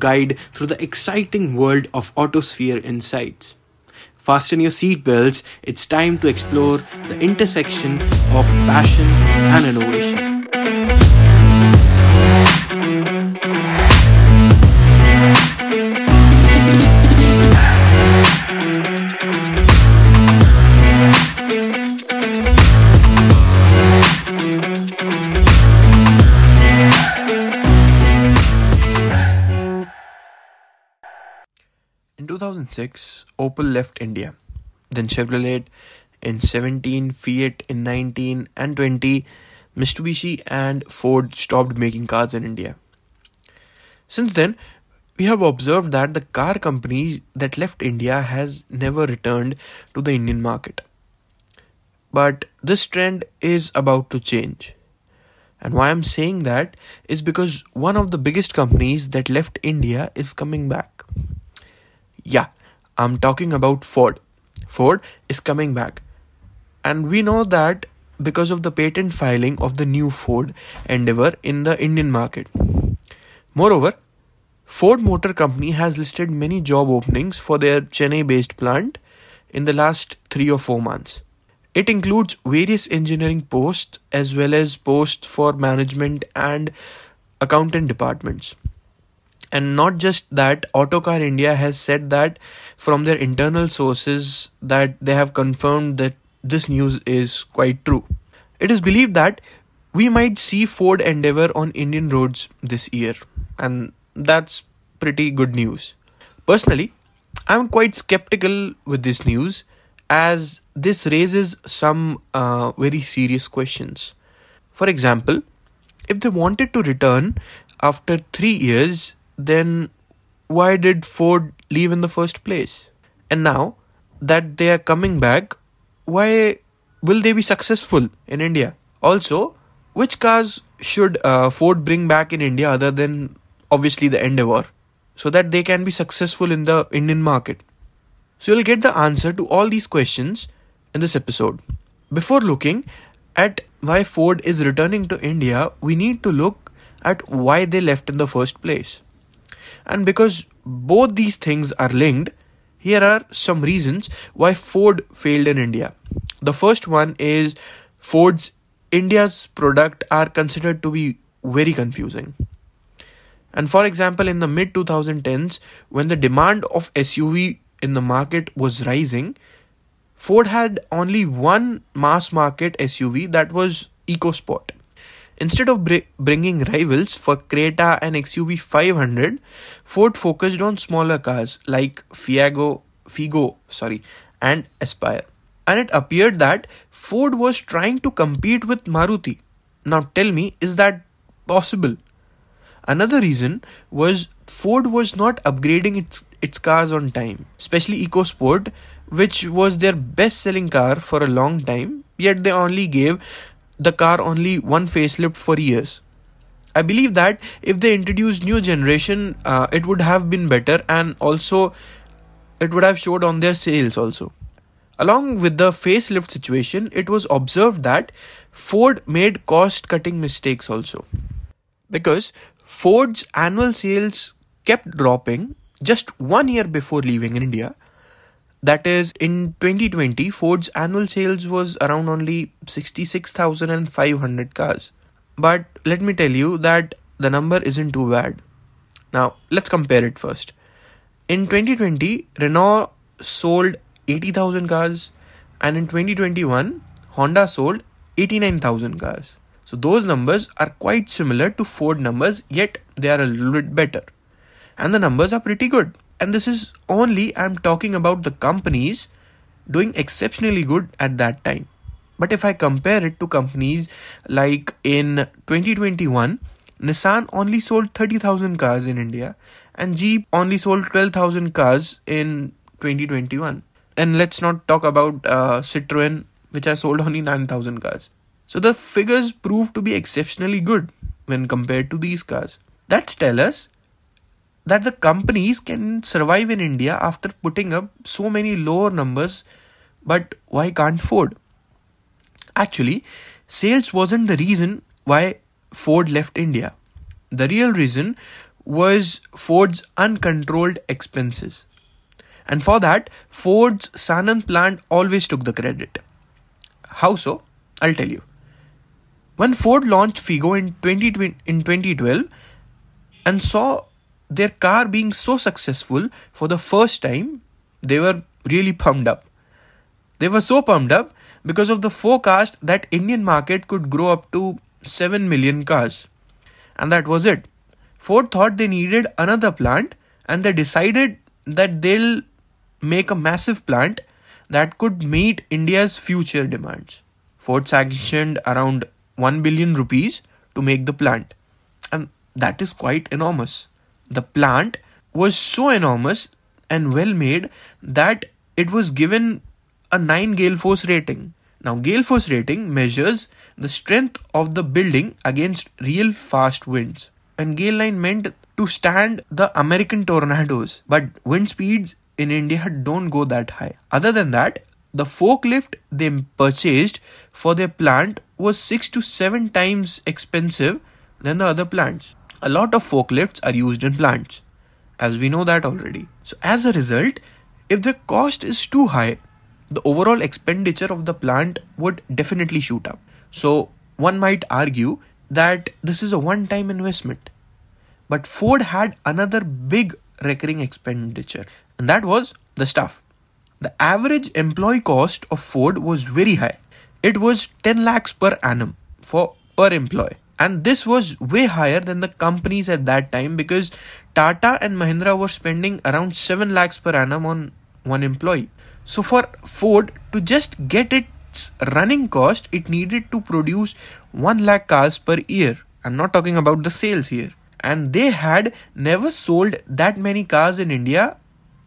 guide through the exciting world of Autosphere Insights. Fasten your seatbelts, it's time to explore the intersection of passion and innovation. 2006, Opel left India. Then Chevrolet in 17, Fiat in 19 and 20, Mitsubishi and Ford stopped making cars in India. Since then, we have observed that the car companies that left India has never returned to the Indian market. But this trend is about to change. And why I'm saying that is because one of the biggest companies that left India is coming back. Yeah, I'm talking about Ford. Ford is coming back. And we know that because of the patent filing of the new Ford Endeavour in the Indian market. Moreover, Ford Motor Company has listed many job openings for their Chennai based plant in the last 3 or 4 months. It includes various engineering posts as well as posts for management and accountant departments. And not just that, Autocar India has said that from their internal sources that they have confirmed that this news is quite true. It is believed that we might see Ford Endeavour on Indian roads this year, and that's pretty good news. Personally, I'm quite skeptical with this news as this raises some uh, very serious questions. For example, if they wanted to return after three years, then why did Ford leave in the first place? And now that they are coming back, why will they be successful in India? Also, which cars should uh, Ford bring back in India other than obviously the Endeavour so that they can be successful in the Indian market? So, you'll get the answer to all these questions in this episode. Before looking at why Ford is returning to India, we need to look at why they left in the first place. And because both these things are linked, here are some reasons why Ford failed in India. The first one is Ford's India's product are considered to be very confusing. And for example, in the mid 2010s, when the demand of SUV in the market was rising, Ford had only one mass market SUV that was EcoSport. Instead of br- bringing rivals for Creta and XUV 500, Ford focused on smaller cars like Fiago, Figo, sorry, and Aspire. And it appeared that Ford was trying to compete with Maruti. Now tell me, is that possible? Another reason was Ford was not upgrading its its cars on time, especially EcoSport, which was their best selling car for a long time, yet they only gave the car only one facelift for years. I believe that if they introduced new generation, uh, it would have been better and also it would have showed on their sales also. Along with the facelift situation, it was observed that Ford made cost cutting mistakes also. Because Ford's annual sales kept dropping just one year before leaving India that is, in 2020, Ford's annual sales was around only 66,500 cars. But let me tell you that the number isn't too bad. Now, let's compare it first. In 2020, Renault sold 80,000 cars, and in 2021, Honda sold 89,000 cars. So, those numbers are quite similar to Ford numbers, yet they are a little bit better. And the numbers are pretty good and this is only I'm talking about the companies doing exceptionally good at that time. But if I compare it to companies like in 2021, Nissan only sold 30,000 cars in India and Jeep only sold 12,000 cars in 2021. And let's not talk about uh, Citroen, which has sold only 9,000 cars. So the figures prove to be exceptionally good when compared to these cars. That's tell us that the companies can survive in India after putting up so many lower numbers, but why can't Ford? Actually, sales wasn't the reason why Ford left India. The real reason was Ford's uncontrolled expenses. And for that, Ford's Sanand plant always took the credit. How so? I'll tell you. When Ford launched Figo in, 20, in 2012 and saw their car being so successful for the first time, they were really pumped up. They were so pumped up because of the forecast that Indian market could grow up to 7 million cars. And that was it. Ford thought they needed another plant and they decided that they'll make a massive plant that could meet India's future demands. Ford sanctioned around 1 billion rupees to make the plant. And that is quite enormous. The plant was so enormous and well made that it was given a 9 gale force rating. Now, gale force rating measures the strength of the building against real fast winds. And gale line meant to stand the American tornadoes, but wind speeds in India don't go that high. Other than that, the forklift they purchased for their plant was 6 to 7 times expensive than the other plants. A lot of forklifts are used in plants, as we know that already. So, as a result, if the cost is too high, the overall expenditure of the plant would definitely shoot up. So, one might argue that this is a one time investment. But Ford had another big recurring expenditure, and that was the staff. The average employee cost of Ford was very high. It was 10 lakhs per annum for per employee. And this was way higher than the companies at that time because Tata and Mahindra were spending around 7 lakhs per annum on one employee. So for Ford to just get its running cost, it needed to produce 1 lakh cars per year. I'm not talking about the sales here. And they had never sold that many cars in India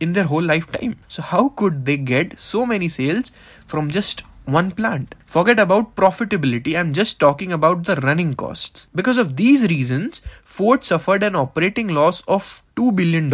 in their whole lifetime. So, how could they get so many sales from just one plant? Forget about profitability, I'm just talking about the running costs. Because of these reasons, Ford suffered an operating loss of $2 billion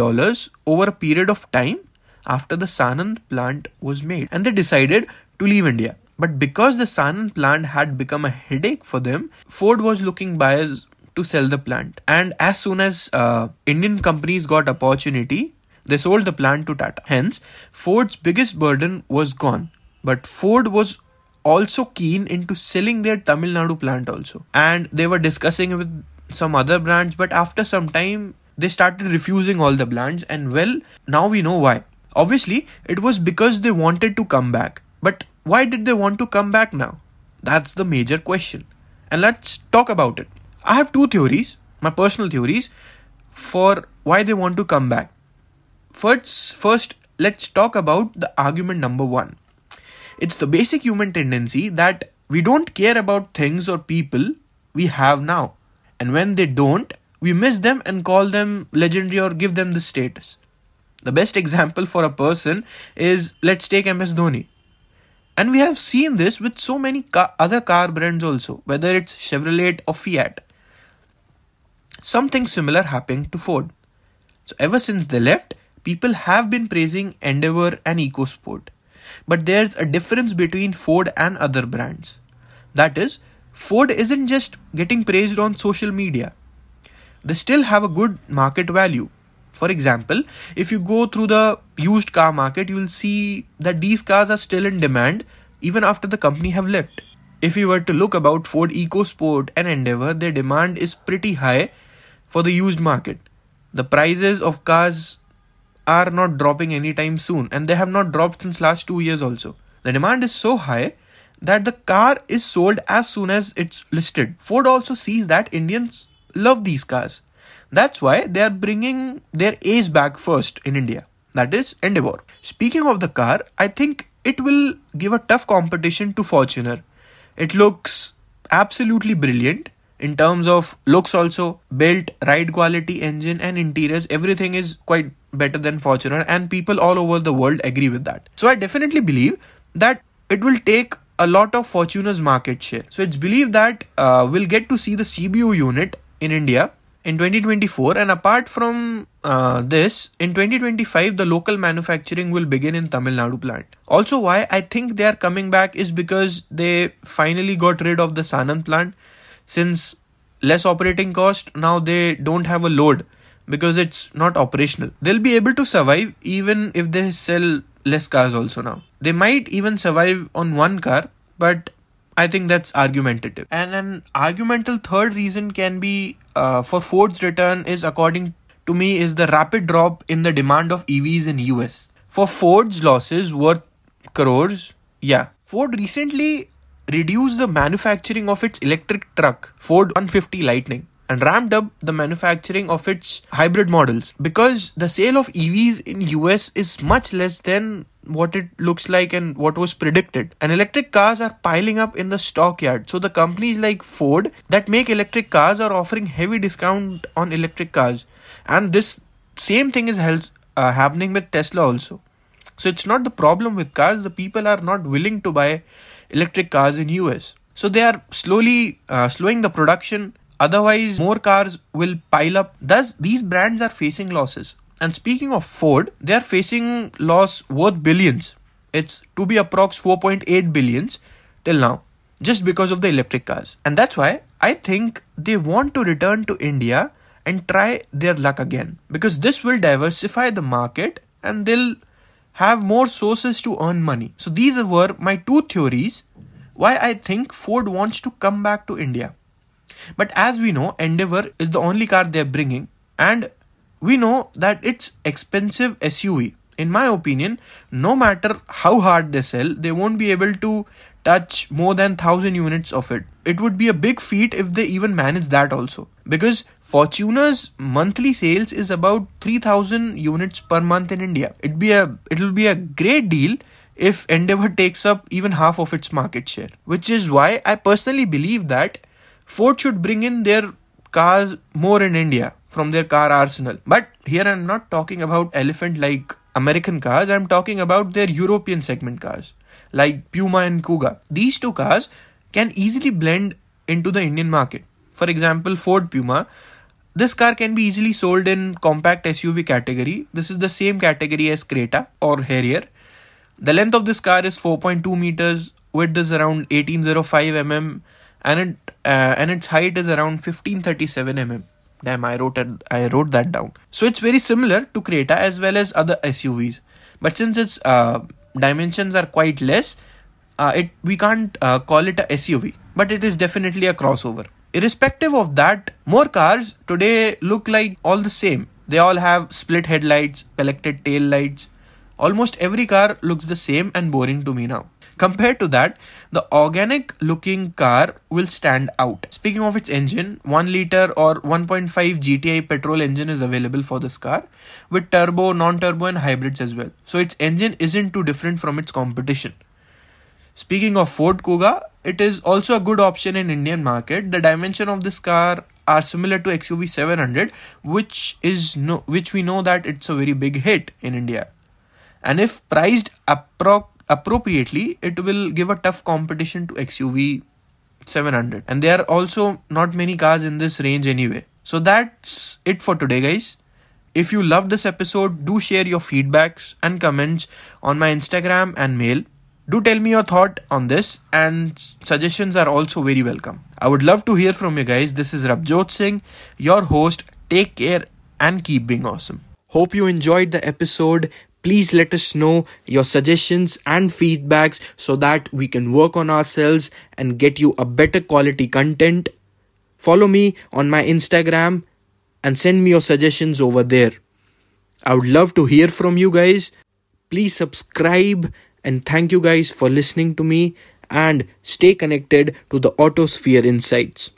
over a period of time after the Sanand plant was made, and they decided to leave India. But because the Sanand plant had become a headache for them, Ford was looking buyers to sell the plant. And as soon as uh, Indian companies got opportunity, they sold the plant to Tata. Hence, Ford's biggest burden was gone. But Ford was also keen into selling their Tamil Nadu plant also. And they were discussing with some other brands, but after some time, they started refusing all the brands. And well, now we know why. Obviously, it was because they wanted to come back. But why did they want to come back now? That's the major question. And let's talk about it. I have two theories, my personal theories, for why they want to come back. First, first, let's talk about the argument number one. It's the basic human tendency that we don't care about things or people we have now. And when they don't, we miss them and call them legendary or give them the status. The best example for a person is let's take MS Dhoni. And we have seen this with so many car- other car brands also, whether it's Chevrolet or Fiat. Something similar happened to Ford. So, ever since they left, people have been praising Endeavour and EcoSport. But there's a difference between Ford and other brands. That is, Ford isn't just getting praised on social media, they still have a good market value. For example, if you go through the used car market, you will see that these cars are still in demand even after the company have left. If you were to look about Ford EcoSport and Endeavour, their demand is pretty high for the used market. The prices of cars are not dropping anytime soon and they have not dropped since last 2 years also. The demand is so high that the car is sold as soon as it's listed. Ford also sees that Indians love these cars. That's why they are bringing their ace back first in India. That is Endeavour. Speaking of the car, I think it will give a tough competition to Fortuner. It looks absolutely brilliant in terms of looks also built ride quality engine and interiors everything is quite better than fortuner and people all over the world agree with that. So i definitely believe that it will take a lot of fortuner's market share. So it's believed that uh, we'll get to see the cbu unit in india in 2024 and apart from uh, this in 2025 the local manufacturing will begin in tamil nadu plant. Also why i think they are coming back is because they finally got rid of the sanand plant. Since less operating cost now they don't have a load because it's not operational. They'll be able to survive even if they sell less cars also now. They might even survive on one car, but I think that's argumentative. And an argumental third reason can be uh, for Ford's return is according to me is the rapid drop in the demand of EVs in US. For Ford's losses worth crores, yeah. Ford recently reduced the manufacturing of its electric truck Ford 150 Lightning and ramped up the manufacturing of its hybrid models because the sale of EVs in US is much less than what it looks like and what was predicted. And electric cars are piling up in the stockyard. So the companies like Ford that make electric cars are offering heavy discount on electric cars. And this same thing is hel- uh, happening with Tesla also. So it's not the problem with cars. The people are not willing to buy electric cars in US. So they are slowly uh, slowing the production. Otherwise, more cars will pile up. Thus, these brands are facing losses. And speaking of Ford, they are facing loss worth billions. It's to be approx 4.8 billions till now, just because of the electric cars. And that's why I think they want to return to India and try their luck again. Because this will diversify the market and they'll have more sources to earn money. So these were my two theories why I think Ford wants to come back to India. But as we know, Endeavour is the only car they're bringing, and we know that it's expensive SUV. In my opinion, no matter how hard they sell, they won't be able to touch more than 1000 units of it. It would be a big feat if they even manage that also. Because Fortuner's monthly sales is about 3000 units per month in India. It'd be a it'll be a great deal if Endeavour takes up even half of its market share. Which is why I personally believe that Ford should bring in their cars more in India from their car arsenal. But here I'm not talking about elephant like American cars, I'm talking about their European segment cars like Puma and Kuga. These two cars can easily blend into the Indian market. For example, Ford Puma. This car can be easily sold in compact SUV category. This is the same category as Creta or Harrier. The length of this car is 4.2 meters, width is around 1805 mm, and it uh, and its height is around 1537 mm. Damn, I wrote it, I wrote that down. So it's very similar to Creta as well as other SUVs, but since its uh, dimensions are quite less, uh, it we can't uh, call it a SUV, but it is definitely a crossover. Irrespective of that, more cars today look like all the same. They all have split headlights, pelleted tail lights. Almost every car looks the same and boring to me now. Compared to that, the organic looking car will stand out. Speaking of its engine, 1 liter or 1.5 GTI petrol engine is available for this car with turbo, non turbo, and hybrids as well. So its engine isn't too different from its competition. Speaking of Ford Kuga, it is also a good option in Indian market. The dimension of this car are similar to XUV 700, which is no, which we know that it's a very big hit in India. And if priced appro- appropriately, it will give a tough competition to XUV 700. And there are also not many cars in this range anyway. So that's it for today, guys. If you love this episode, do share your feedbacks and comments on my Instagram and mail. Do tell me your thought on this, and suggestions are also very welcome. I would love to hear from you guys. This is Rabjot Singh, your host. Take care and keep being awesome. Hope you enjoyed the episode. Please let us know your suggestions and feedbacks so that we can work on ourselves and get you a better quality content. Follow me on my Instagram and send me your suggestions over there. I would love to hear from you guys. Please subscribe and thank you guys for listening to me and stay connected to the Autosphere Insights.